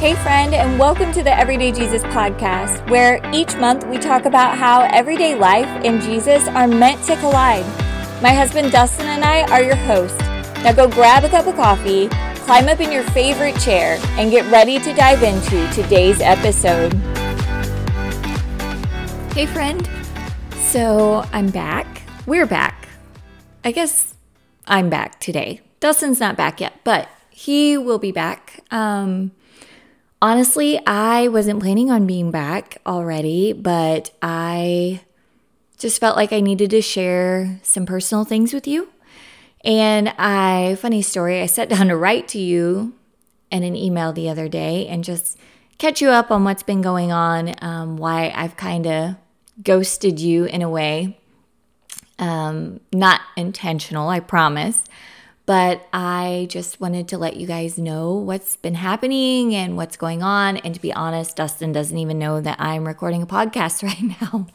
Hey, friend, and welcome to the Everyday Jesus podcast, where each month we talk about how everyday life and Jesus are meant to collide. My husband Dustin and I are your hosts. Now go grab a cup of coffee, climb up in your favorite chair, and get ready to dive into today's episode. Hey, friend. So I'm back. We're back. I guess I'm back today. Dustin's not back yet, but he will be back. Um, honestly, I wasn't planning on being back already, but I just felt like I needed to share some personal things with you. And I, funny story, I sat down to write to you in an email the other day and just catch you up on what's been going on, um, why I've kind of ghosted you in a way. Um, not intentional, I promise. But I just wanted to let you guys know what's been happening and what's going on. And to be honest, Dustin doesn't even know that I'm recording a podcast right now.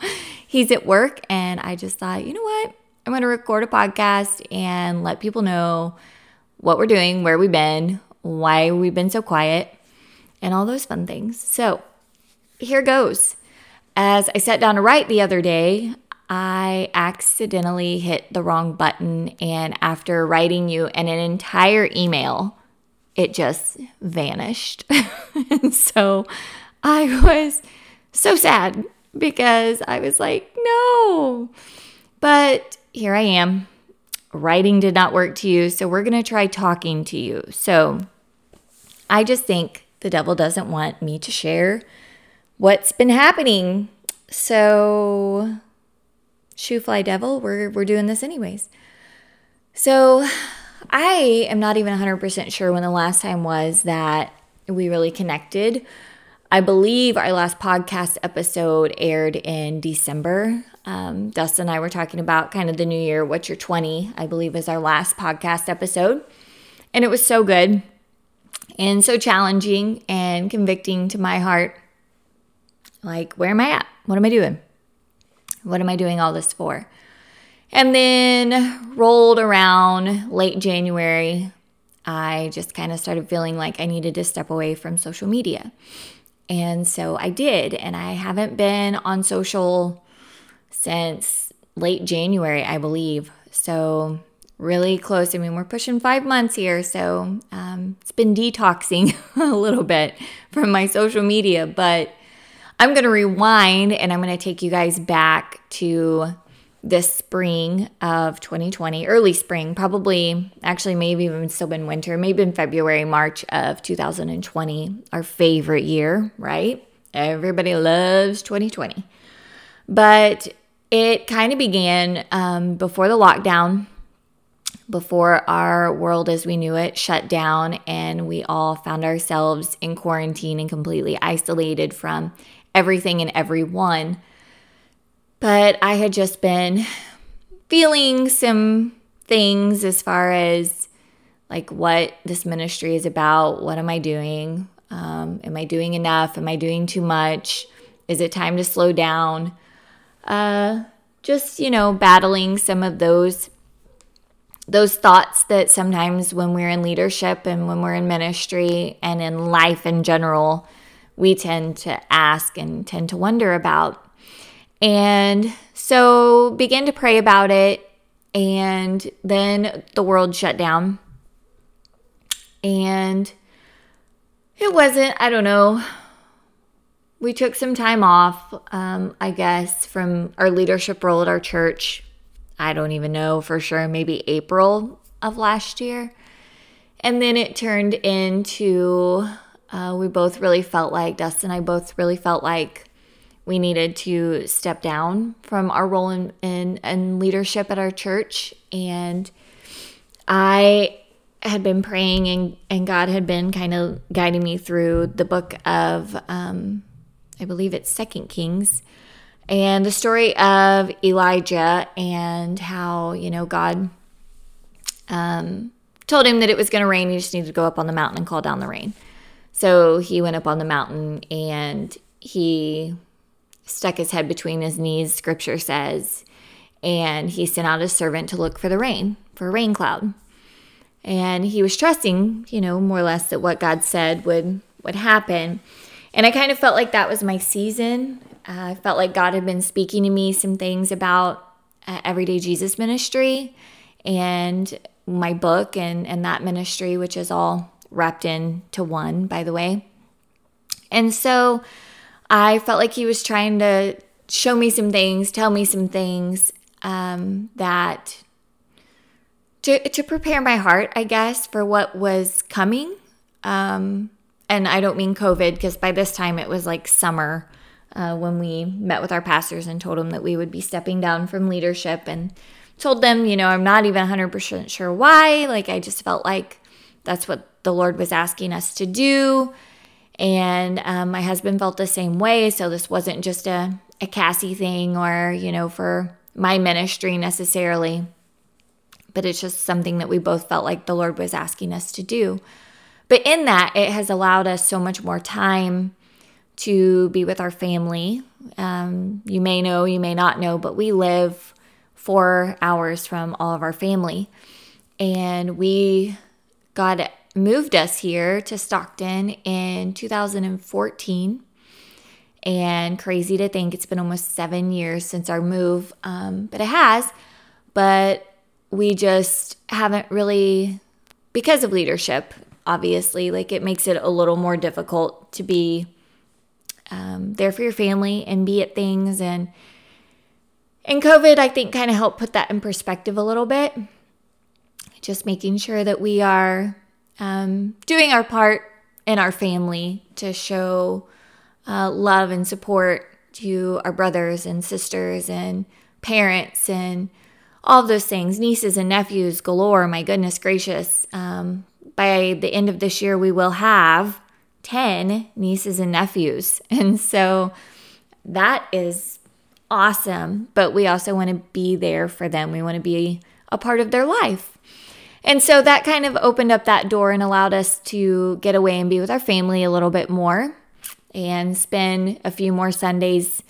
He's at work, and I just thought, you know what? I'm going to record a podcast and let people know what we're doing, where we've been, why we've been so quiet, and all those fun things. So here goes. As I sat down to write the other day, I accidentally hit the wrong button, and after writing you an entire email, it just vanished. and so I was so sad because I was like, no. But here I am. Writing did not work to you, so we're going to try talking to you. So I just think the devil doesn't want me to share what's been happening. So shoo fly devil, we're, we're doing this anyways. So I am not even 100% sure when the last time was that we really connected. I believe our last podcast episode aired in December. Um, Dustin and I were talking about kind of the new year, what's your 20, I believe is our last podcast episode. And it was so good and so challenging and convicting to my heart. Like, where am I at? What am I doing? What am I doing all this for? And then rolled around late January, I just kind of started feeling like I needed to step away from social media. And so I did. And I haven't been on social since late January, I believe. So, really close. I mean, we're pushing five months here. So, um, it's been detoxing a little bit from my social media. But I'm going to rewind and I'm going to take you guys back to this spring of 2020, early spring, probably actually maybe even still been winter, maybe in February, March of 2020, our favorite year, right? Everybody loves 2020. But it kind of began um, before the lockdown, before our world as we knew it shut down, and we all found ourselves in quarantine and completely isolated from everything and everyone. But I had just been feeling some things as far as like what this ministry is about. What am I doing? Um, am I doing enough? Am I doing too much? Is it time to slow down? Uh, just you know, battling some of those those thoughts that sometimes when we're in leadership and when we're in ministry and in life in general, we tend to ask and tend to wonder about. And so began to pray about it. And then the world shut down. And it wasn't, I don't know. We took some time off, um, I guess, from our leadership role at our church. I don't even know for sure, maybe April of last year. And then it turned into uh, we both really felt like, Dustin and I both really felt like we needed to step down from our role in, in, in leadership at our church. And I had been praying, and, and God had been kind of guiding me through the book of, um, I believe it's Second Kings, and the story of Elijah and how, you know, God um, told him that it was going to rain. He just needed to go up on the mountain and call down the rain. So he went up on the mountain and he stuck his head between his knees, scripture says, and he sent out his servant to look for the rain, for a rain cloud. And he was trusting, you know, more or less that what God said would would happen. And I kind of felt like that was my season. Uh, I felt like God had been speaking to me some things about uh, Everyday Jesus ministry and my book and, and that ministry, which is all wrapped into one, by the way. And so I felt like he was trying to show me some things, tell me some things um, that to, to prepare my heart, I guess, for what was coming. Um, and I don't mean COVID because by this time it was like summer uh, when we met with our pastors and told them that we would be stepping down from leadership and told them, you know, I'm not even 100% sure why. Like, I just felt like that's what the Lord was asking us to do. And um, my husband felt the same way. So this wasn't just a, a Cassie thing or, you know, for my ministry necessarily, but it's just something that we both felt like the Lord was asking us to do. But in that, it has allowed us so much more time to be with our family. Um, you may know, you may not know, but we live four hours from all of our family. And we, God moved us here to Stockton in 2014. And crazy to think it's been almost seven years since our move, um, but it has. But we just haven't really, because of leadership, obviously, like it makes it a little more difficult to be um, there for your family and be at things. And and COVID, I think, kind of helped put that in perspective a little bit. Just making sure that we are um, doing our part in our family to show uh, love and support to our brothers and sisters and parents and all those things, nieces and nephews galore. My goodness gracious. Um, by the end of this year, we will have 10 nieces and nephews. And so that is awesome. But we also want to be there for them, we want to be a part of their life. And so that kind of opened up that door and allowed us to get away and be with our family a little bit more and spend a few more Sundays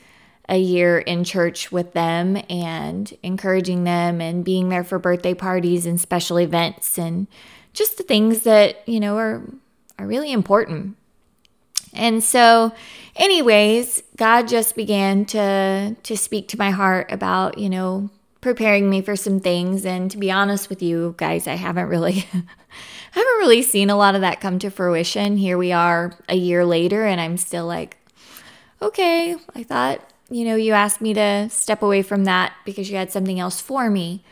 a year in church with them and encouraging them and being there for birthday parties and special events and just the things that, you know, are are really important. And so anyways, God just began to to speak to my heart about, you know, preparing me for some things and to be honest with you guys, I haven't really I haven't really seen a lot of that come to fruition. Here we are a year later and I'm still like okay, I thought, you know, you asked me to step away from that because you had something else for me.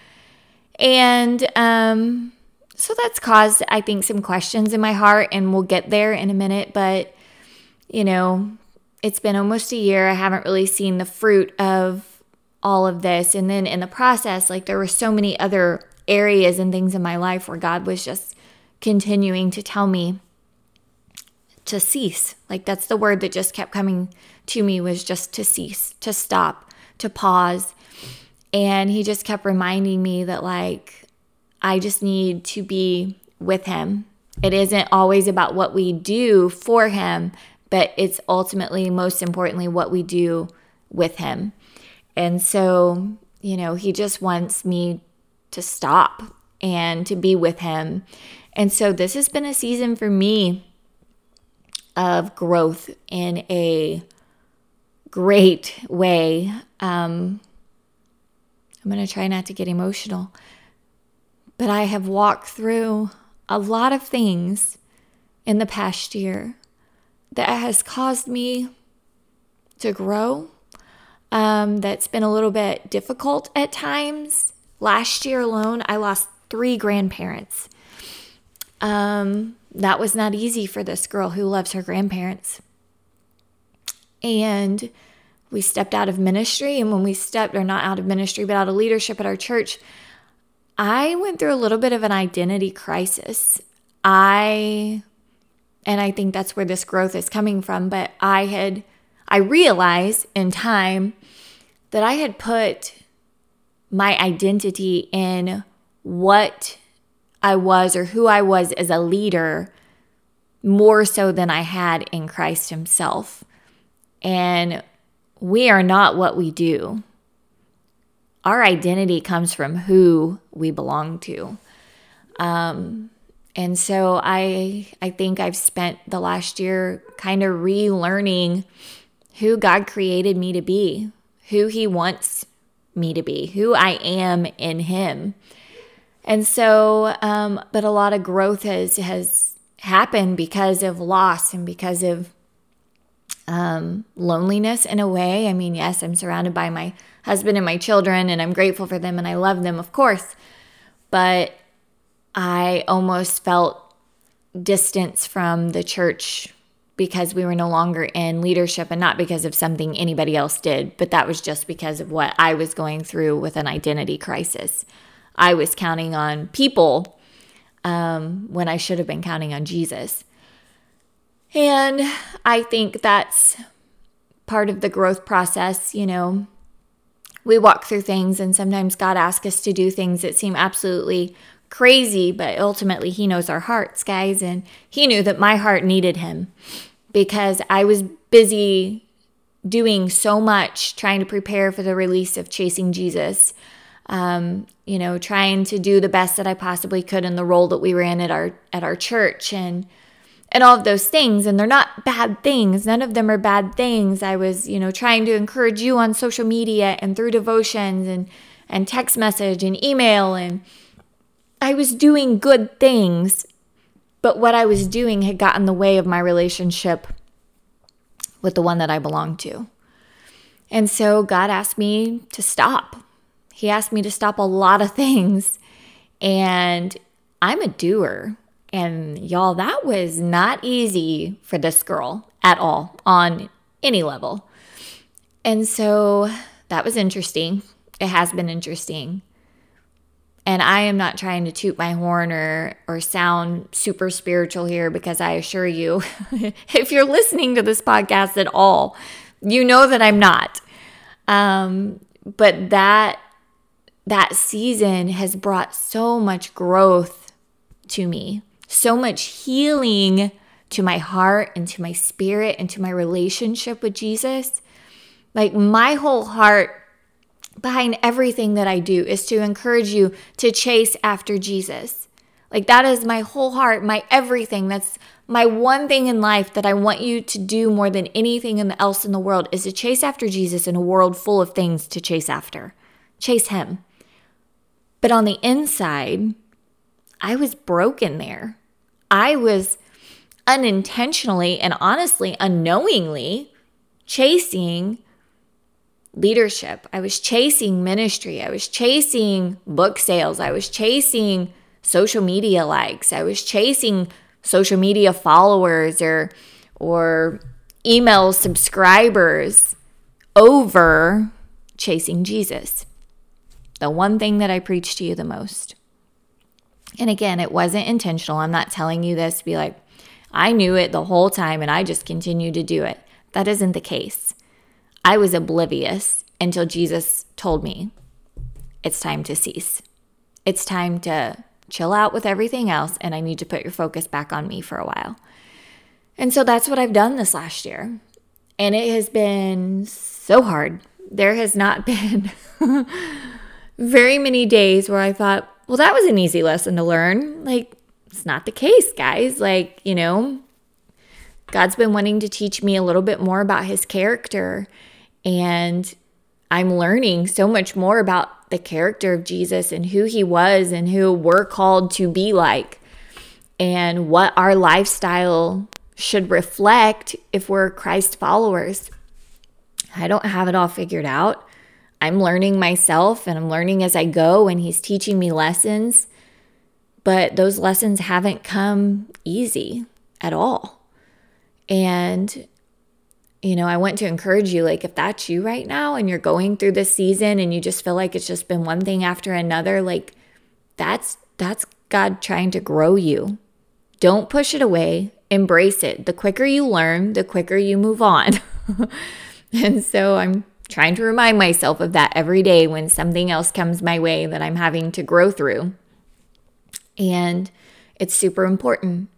And um so that's caused I think some questions in my heart and we'll get there in a minute, but you know, it's been almost a year. I haven't really seen the fruit of all of this. And then in the process, like there were so many other areas and things in my life where God was just continuing to tell me to cease. Like that's the word that just kept coming to me was just to cease, to stop, to pause. And he just kept reminding me that like I just need to be with him. It isn't always about what we do for him, but it's ultimately, most importantly, what we do with Him. And so, you know, He just wants me to stop and to be with Him. And so, this has been a season for me of growth in a great way. Um, I'm going to try not to get emotional, but I have walked through a lot of things in the past year that has caused me to grow. Um, that's been a little bit difficult at times. Last year alone, I lost three grandparents. Um, that was not easy for this girl who loves her grandparents. And we stepped out of ministry. And when we stepped, or not out of ministry, but out of leadership at our church, I went through a little bit of an identity crisis. I and I think that's where this growth is coming from. But I had, I realized in time that I had put my identity in what I was or who I was as a leader more so than I had in Christ Himself. And we are not what we do. Our identity comes from who we belong to. Um, And so I I think I've spent the last year kind of relearning who God created me to be, who he wants me to be, who I am in him. And so um, but a lot of growth has has happened because of loss and because of um, loneliness in a way. I mean, yes, I'm surrounded by my husband and my children, and I'm grateful for them and I love them, of course. But I almost felt distance from the church because we were no longer in leadership and not because of something anybody else did, but that was just because of what I was going through with an identity crisis. I was counting on people um, when I should have been counting on Jesus. And I think that's part of the growth process. You know, we walk through things, and sometimes God asks us to do things that seem absolutely crazy, but ultimately He knows our hearts, guys. And He knew that my heart needed Him because I was busy doing so much trying to prepare for the release of Chasing Jesus. Um, you know, trying to do the best that I possibly could in the role that we were in at our at our church and and all of those things and they're not bad things none of them are bad things i was you know trying to encourage you on social media and through devotions and and text message and email and i was doing good things but what i was doing had gotten in the way of my relationship with the one that i belonged to and so god asked me to stop he asked me to stop a lot of things and i'm a doer and y'all, that was not easy for this girl at all on any level. And so that was interesting. It has been interesting. And I am not trying to toot my horn or, or sound super spiritual here because I assure you, if you're listening to this podcast at all, you know that I'm not. Um, but that that season has brought so much growth to me so much healing to my heart and to my spirit and to my relationship with Jesus. Like my whole heart behind everything that I do is to encourage you to chase after Jesus. Like that is my whole heart, my everything. That's my one thing in life that I want you to do more than anything else in the world is to chase after Jesus in a world full of things to chase after. Chase him. But on the inside, I was broken there. I was unintentionally and honestly unknowingly chasing leadership. I was chasing ministry. I was chasing book sales. I was chasing social media likes. I was chasing social media followers or or email subscribers over chasing Jesus. The one thing that I preach to you the most. And again, it wasn't intentional. I'm not telling you this to be like, I knew it the whole time and I just continued to do it. That isn't the case. I was oblivious until Jesus told me it's time to cease. It's time to chill out with everything else and I need to put your focus back on me for a while. And so that's what I've done this last year. And it has been so hard. There has not been very many days where I thought, well, that was an easy lesson to learn. Like, it's not the case, guys. Like, you know, God's been wanting to teach me a little bit more about his character. And I'm learning so much more about the character of Jesus and who he was and who we're called to be like and what our lifestyle should reflect if we're Christ followers. I don't have it all figured out. I'm learning myself and I'm learning as I go, and He's teaching me lessons. But those lessons haven't come easy at all. And, you know, I want to encourage you like, if that's you right now and you're going through this season and you just feel like it's just been one thing after another, like, that's that's God trying to grow you. Don't push it away, embrace it. The quicker you learn, the quicker you move on. and so I'm trying to remind myself of that every day when something else comes my way that I'm having to grow through. And it's super important,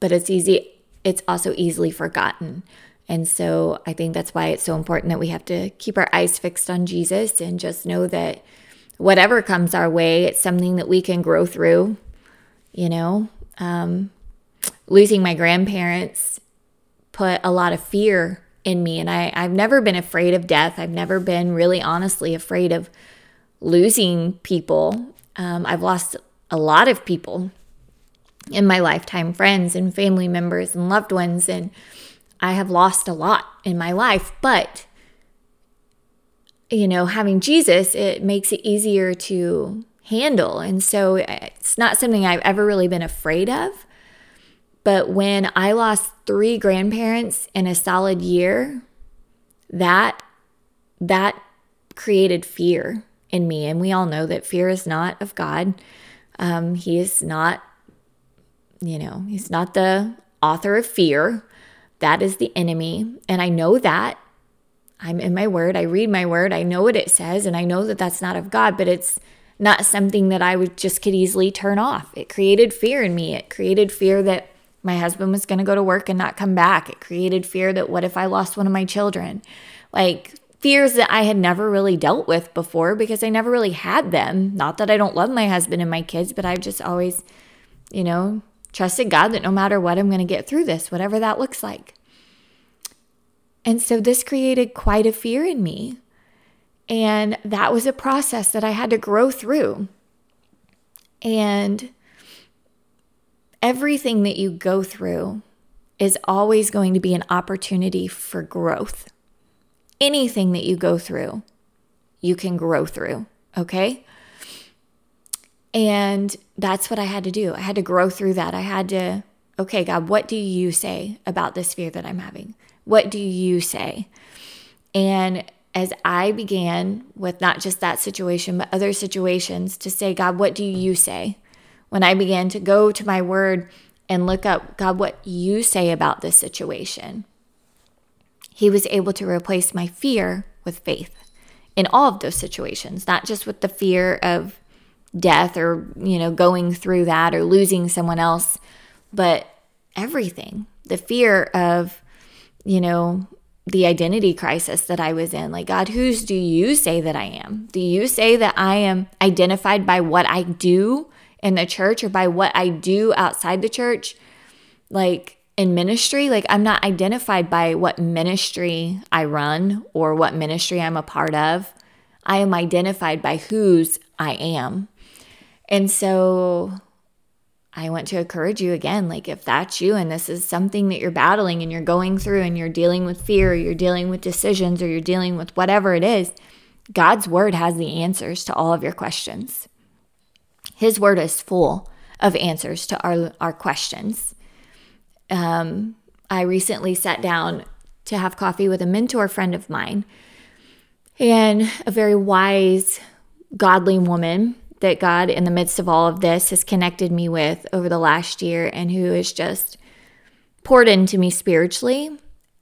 but it's easy, it's also easily forgotten. And so I think that's why it's so important that we have to keep our eyes fixed on Jesus and just know that whatever comes our way, it's something that we can grow through, you know? Um, losing my grandparents put a lot of fear in me. And I, I've never been afraid of death. I've never been really honestly afraid of losing people. Um, I've lost a lot of people in my lifetime friends and family members and loved ones. And I have lost a lot in my life. But, you know, having Jesus, it makes it easier to handle. And so it's not something I've ever really been afraid of. But when I lost three grandparents in a solid year, that that created fear in me. And we all know that fear is not of God. Um, he is not, you know, he's not the author of fear. That is the enemy. And I know that. I'm in my word. I read my word. I know what it says. And I know that that's not of God, but it's not something that I would just could easily turn off. It created fear in me. It created fear that my husband was going to go to work and not come back. It created fear that what if I lost one of my children? Like fears that I had never really dealt with before because I never really had them. Not that I don't love my husband and my kids, but I've just always, you know, trusted God that no matter what, I'm going to get through this, whatever that looks like. And so this created quite a fear in me. And that was a process that I had to grow through. And everything that you go through is always going to be an opportunity for growth. Anything that you go through, you can grow through, okay? And that's what I had to do. I had to grow through that. I had to, okay, God, what do you say about this fear that I'm having? What do you say? And as I began with not just that situation, but other situations to say, God, what do you say? when I began to go to my word and look up, God, what you say about this situation, He was able to replace my fear with faith in all of those situations, not just with the fear of death or, you know, going through that or losing someone else, but everything. The fear of, you know, the identity crisis that I was in. Like, God, whose do you say that I am? Do you say that I am identified by what I do in the church or by what I do outside the church, like in ministry, like I'm not identified by what ministry I run or what ministry I'm a part of. I am identified by whose I am. And so I want to encourage you again like, if that's you and this is something that you're battling and you're going through and you're dealing with fear, or you're dealing with decisions, or you're dealing with whatever it is, God's word has the answers to all of your questions. His word is full of answers to our, our questions. Um, I recently sat down to have coffee with a mentor friend of mine and a very wise, godly woman that God, in the midst of all of this, has connected me with over the last year and who has just poured into me spiritually.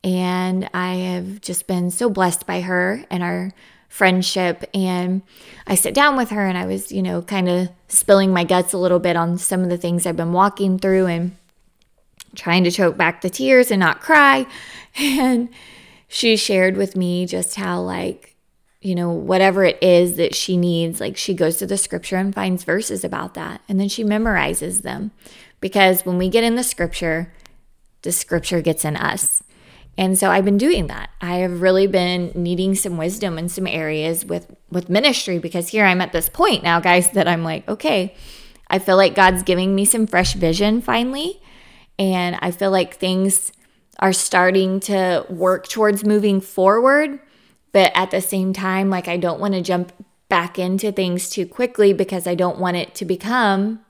And I have just been so blessed by her and our friendship. And I sat down with her and I was, you know, kind of spilling my guts a little bit on some of the things I've been walking through and trying to choke back the tears and not cry. And she shared with me just how, like, you know, whatever it is that she needs, like she goes to the scripture and finds verses about that. And then she memorizes them. Because when we get in the scripture, the scripture gets in us. And so I've been doing that. I have really been needing some wisdom in some areas with with ministry because here I'm at this point now guys that I'm like, okay, I feel like God's giving me some fresh vision finally, and I feel like things are starting to work towards moving forward, but at the same time like I don't want to jump back into things too quickly because I don't want it to become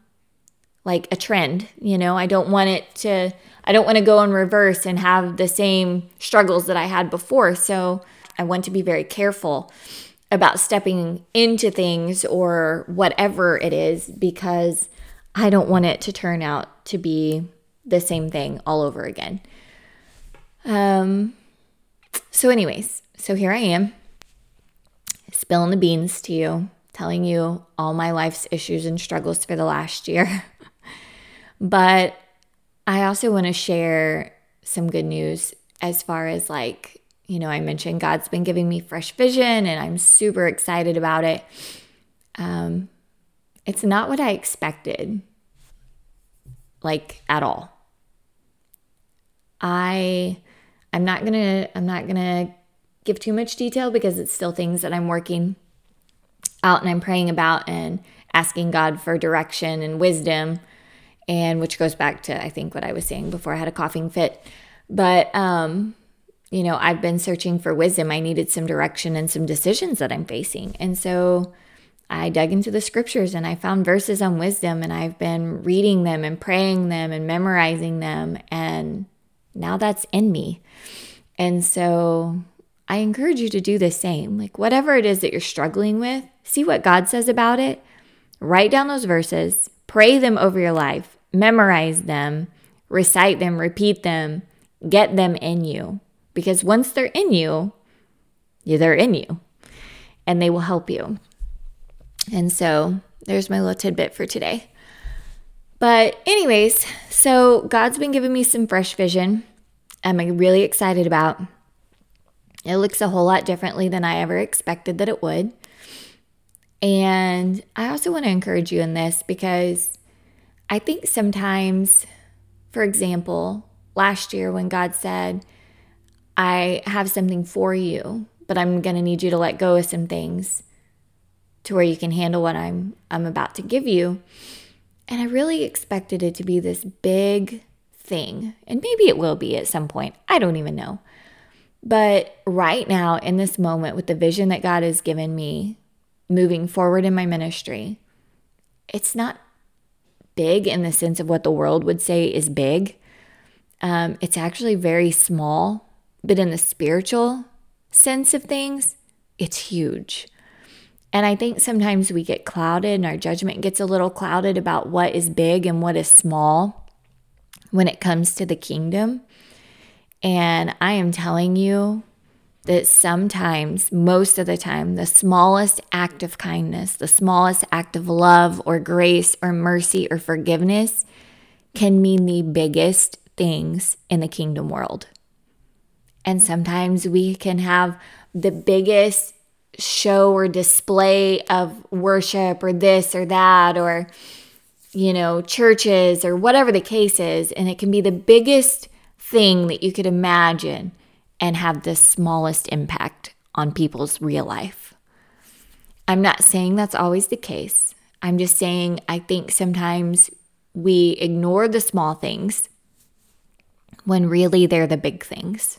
like a trend, you know? I don't want it to I don't want to go in reverse and have the same struggles that I had before. So I want to be very careful about stepping into things or whatever it is because I don't want it to turn out to be the same thing all over again. Um so anyways, so here I am spilling the beans to you, telling you all my life's issues and struggles for the last year. but I also want to share some good news as far as like, you know, I mentioned God's been giving me fresh vision and I'm super excited about it. Um, it's not what I expected. like at all. I I'm not to I'm not to give too much detail because it's still things that I'm working out and I'm praying about and asking God for direction and wisdom and which goes back to I think what I was saying before I had a coughing fit. But um you know, I've been searching for wisdom. I needed some direction and some decisions that I'm facing. And so I dug into the scriptures and I found verses on wisdom and I've been reading them and praying them and memorizing them and now that's in me. And so I encourage you to do the same. Like, whatever it is that you're struggling with, see what God says about it. Write down those verses, pray them over your life, memorize them, recite them, repeat them, get them in you. Because once they're in you, they're in you and they will help you. And so there's my little tidbit for today. But, anyways, so God's been giving me some fresh vision. I'm really excited about. It looks a whole lot differently than I ever expected that it would. And I also want to encourage you in this because I think sometimes, for example, last year when God said, I have something for you, but I'm going to need you to let go of some things to where you can handle what I'm I'm about to give you. And I really expected it to be this big thing. And maybe it will be at some point. I don't even know. But right now, in this moment, with the vision that God has given me moving forward in my ministry, it's not big in the sense of what the world would say is big. Um, it's actually very small, but in the spiritual sense of things, it's huge. And I think sometimes we get clouded and our judgment gets a little clouded about what is big and what is small when it comes to the kingdom. And I am telling you that sometimes, most of the time, the smallest act of kindness, the smallest act of love or grace or mercy or forgiveness can mean the biggest things in the kingdom world. And sometimes we can have the biggest show or display of worship or this or that or you know churches or whatever the case is and it can be the biggest thing that you could imagine and have the smallest impact on people's real life. I'm not saying that's always the case. I'm just saying I think sometimes we ignore the small things when really they're the big things.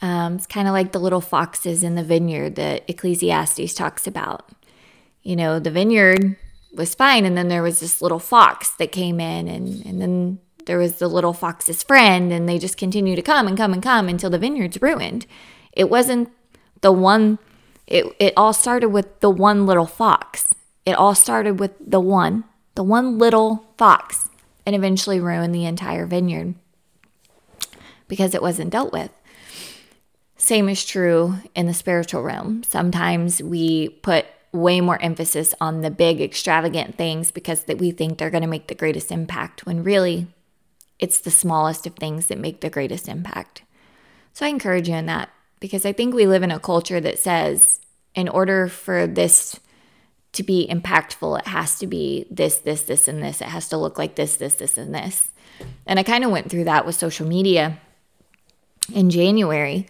Um, it's kind of like the little foxes in the vineyard that Ecclesiastes talks about. You know, the vineyard was fine, and then there was this little fox that came in, and, and then there was the little fox's friend, and they just continue to come and come and come until the vineyard's ruined. It wasn't the one, it, it all started with the one little fox. It all started with the one, the one little fox, and eventually ruined the entire vineyard because it wasn't dealt with. Same is true in the spiritual realm. Sometimes we put way more emphasis on the big, extravagant things because that we think they're going to make the greatest impact when really it's the smallest of things that make the greatest impact. So I encourage you in that because I think we live in a culture that says, in order for this to be impactful, it has to be this, this, this, and this. It has to look like this, this, this, and this. And I kind of went through that with social media in January.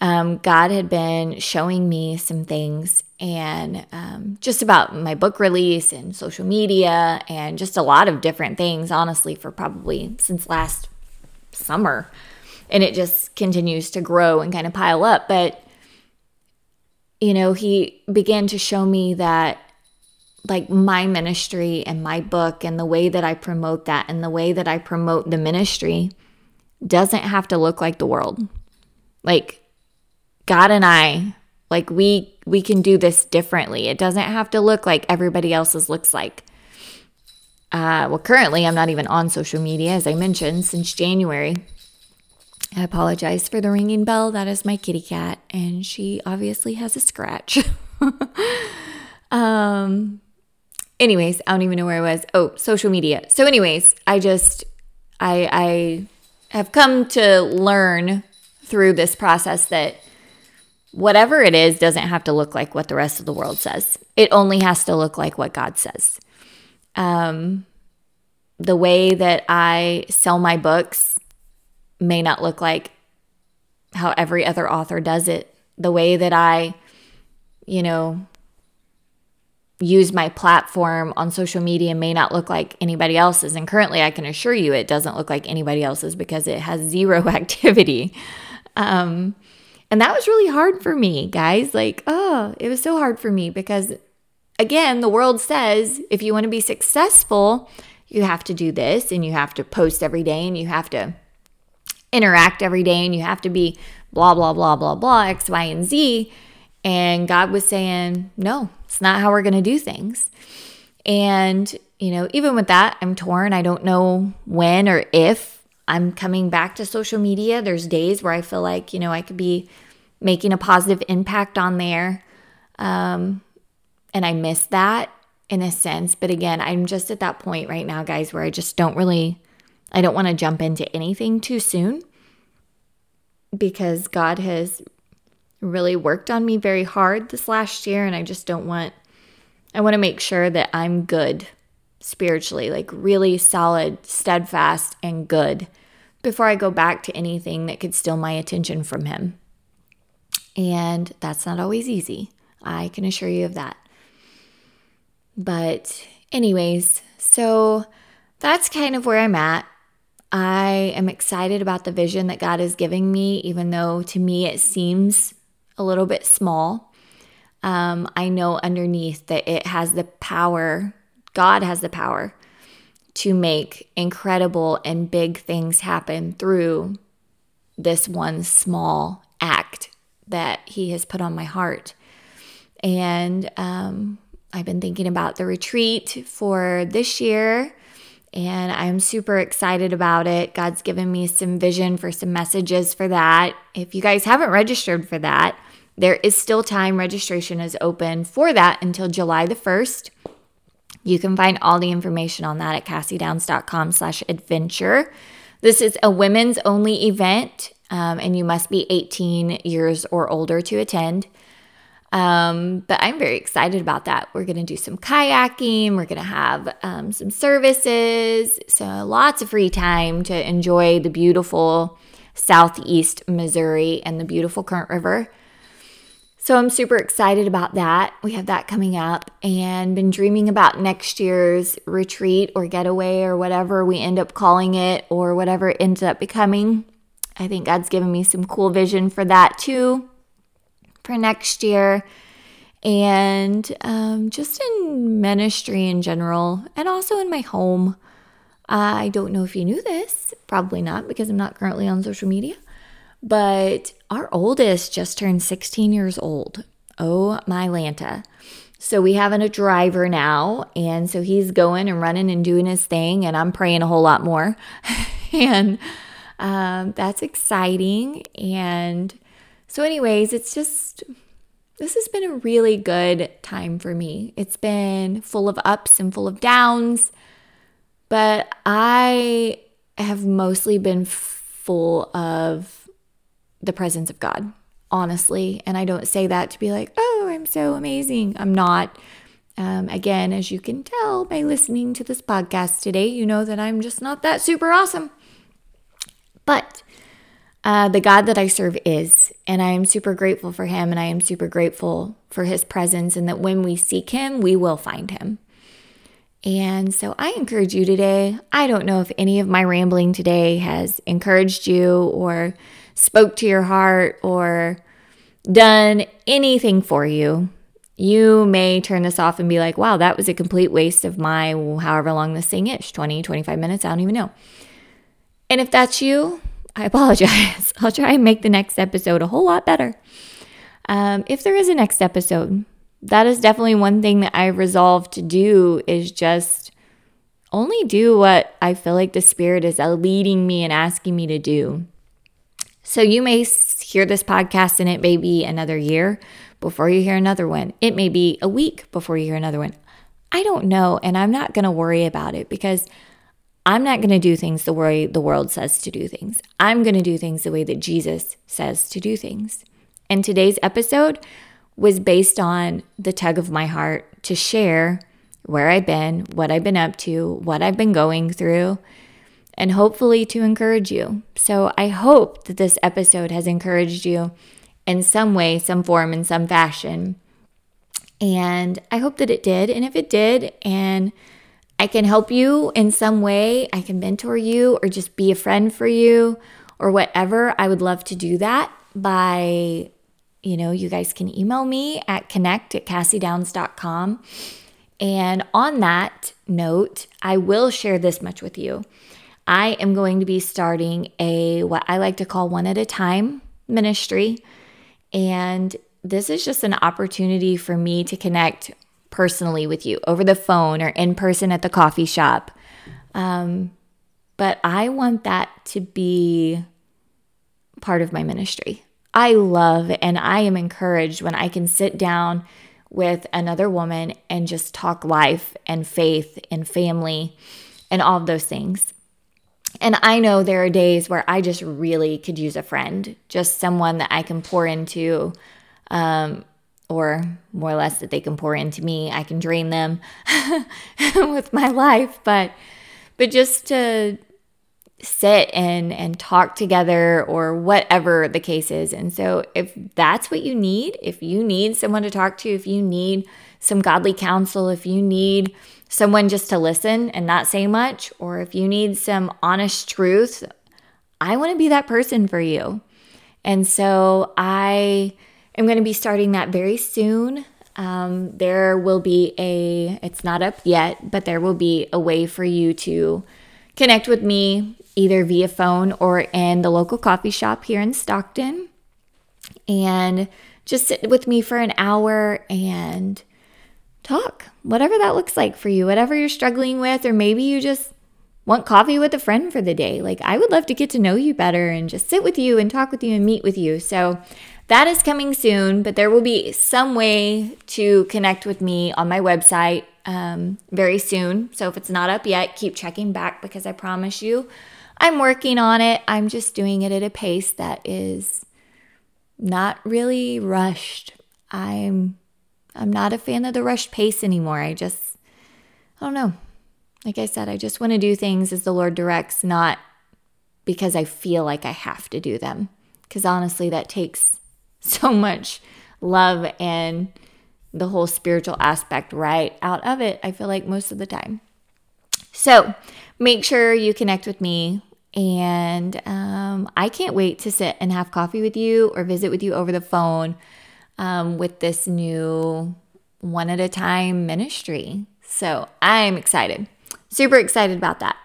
Um, God had been showing me some things and um, just about my book release and social media and just a lot of different things, honestly, for probably since last summer. And it just continues to grow and kind of pile up. But, you know, he began to show me that like my ministry and my book and the way that I promote that and the way that I promote the ministry doesn't have to look like the world. Like God and I like we we can do this differently. It doesn't have to look like everybody else's looks like. Uh, well, currently I'm not even on social media, as I mentioned, since January. I apologize for the ringing bell. That is my kitty cat, and she obviously has a scratch. um. Anyways, I don't even know where I was. Oh, social media. So, anyways, I just I I have come to learn through this process that whatever it is doesn't have to look like what the rest of the world says. It only has to look like what God says. Um, the way that I sell my books may not look like how every other author does it. The way that I, you know, use my platform on social media may not look like anybody else's. And currently, I can assure you it doesn't look like anybody else's because it has zero activity. Um, and that was really hard for me, guys. Like, oh, it was so hard for me because, again, the world says if you want to be successful, you have to do this and you have to post every day and you have to interact every day and you have to be blah, blah, blah, blah, blah, X, Y, and Z. And God was saying, no, it's not how we're going to do things. And, you know, even with that, I'm torn. I don't know when or if I'm coming back to social media. There's days where I feel like, you know, I could be making a positive impact on there. Um, and I miss that in a sense. But again, I'm just at that point right now, guys, where I just don't really, I don't want to jump into anything too soon because God has really worked on me very hard this last year. And I just don't want, I want to make sure that I'm good spiritually, like really solid, steadfast, and good before I go back to anything that could steal my attention from Him. And that's not always easy. I can assure you of that. But, anyways, so that's kind of where I'm at. I am excited about the vision that God is giving me, even though to me it seems a little bit small. Um, I know underneath that it has the power, God has the power to make incredible and big things happen through this one small act that He has put on my heart. And um, I've been thinking about the retreat for this year and I'm super excited about it. God's given me some vision for some messages for that. If you guys haven't registered for that, there is still time. Registration is open for that until July the 1st. You can find all the information on that at cassiedowns.com slash adventure. This is a women's only event, um, and you must be 18 years or older to attend. Um, but I'm very excited about that. We're going to do some kayaking, we're going to have um, some services, so lots of free time to enjoy the beautiful southeast Missouri and the beautiful Current River. So I'm super excited about that. We have that coming up and been dreaming about next year's retreat or getaway or whatever we end up calling it or whatever it ends up becoming. I think God's given me some cool vision for that too for next year and um, just in ministry in general and also in my home. I don't know if you knew this, probably not because I'm not currently on social media, but our oldest just turned 16 years old. Oh my Lanta. So we have a driver now, and so he's going and running and doing his thing, and I'm praying a whole lot more. and um, that's exciting. And so, anyways, it's just, this has been a really good time for me. It's been full of ups and full of downs, but I have mostly been full of the presence of God, honestly. And I don't say that to be like, oh, I'm so amazing. I'm not. Um, again, as you can tell by listening to this podcast today, you know that I'm just not that super awesome. But uh, the God that I serve is. And I am super grateful for him and I am super grateful for his presence and that when we seek him, we will find him. And so I encourage you today. I don't know if any of my rambling today has encouraged you or spoke to your heart or done anything for you. You may turn this off and be like, wow, that was a complete waste of my however long this thing is 20, 25 minutes. I don't even know. And if that's you, I apologize. I'll try and make the next episode a whole lot better. Um, if there is a next episode, that is definitely one thing that I resolved to do is just only do what I feel like the Spirit is leading me and asking me to do. So you may hear this podcast and it may be another year before you hear another one. It may be a week before you hear another one. I don't know. And I'm not going to worry about it because I'm not going to do things the way the world says to do things. I'm going to do things the way that Jesus says to do things. And today's episode was based on the tug of my heart to share where I've been, what I've been up to, what I've been going through, and hopefully to encourage you. So I hope that this episode has encouraged you in some way, some form, in some fashion. And I hope that it did. And if it did, and I can help you in some way, I can mentor you or just be a friend for you or whatever, I would love to do that by, you know, you guys can email me at connect at cassiedowns.com. And on that note, I will share this much with you. I am going to be starting a what I like to call one at a time ministry. And this is just an opportunity for me to connect personally with you over the phone or in person at the coffee shop. Um, but I want that to be part of my ministry. I love and I am encouraged when I can sit down with another woman and just talk life and faith and family and all of those things. And I know there are days where I just really could use a friend, just someone that I can pour into, um, or more or less that they can pour into me. I can drain them with my life, but but just to sit and and talk together or whatever the case is. And so if that's what you need, if you need someone to talk to, if you need some godly counsel, if you need someone just to listen and not say much, or if you need some honest truth, I want to be that person for you. And so I am going to be starting that very soon. Um, there will be a, it's not up yet, but there will be a way for you to connect with me either via phone or in the local coffee shop here in Stockton. And just sit with me for an hour and talk, whatever that looks like for you, whatever you're struggling with, or maybe you just want coffee with a friend for the day. Like, I would love to get to know you better and just sit with you and talk with you and meet with you. So, that is coming soon, but there will be some way to connect with me on my website um, very soon. So, if it's not up yet, keep checking back because I promise you I'm working on it. I'm just doing it at a pace that is not really rushed. I'm I'm not a fan of the rushed pace anymore. I just, I don't know. Like I said, I just want to do things as the Lord directs, not because I feel like I have to do them. Because honestly, that takes so much love and the whole spiritual aspect right out of it, I feel like most of the time. So make sure you connect with me. And um, I can't wait to sit and have coffee with you or visit with you over the phone um, with this new one at a time ministry. So I'm excited, super excited about that.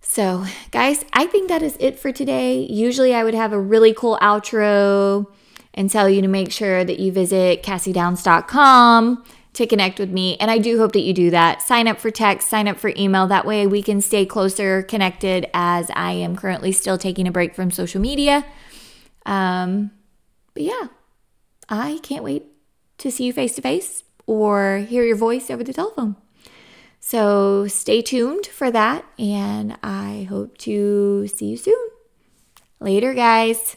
So, guys, I think that is it for today. Usually, I would have a really cool outro and tell you to make sure that you visit cassiedowns.com to connect with me. And I do hope that you do that. Sign up for text, sign up for email. That way, we can stay closer connected as I am currently still taking a break from social media. Um, but yeah, I can't wait to see you face to face or hear your voice over the telephone. So stay tuned for that, and I hope to see you soon. Later, guys.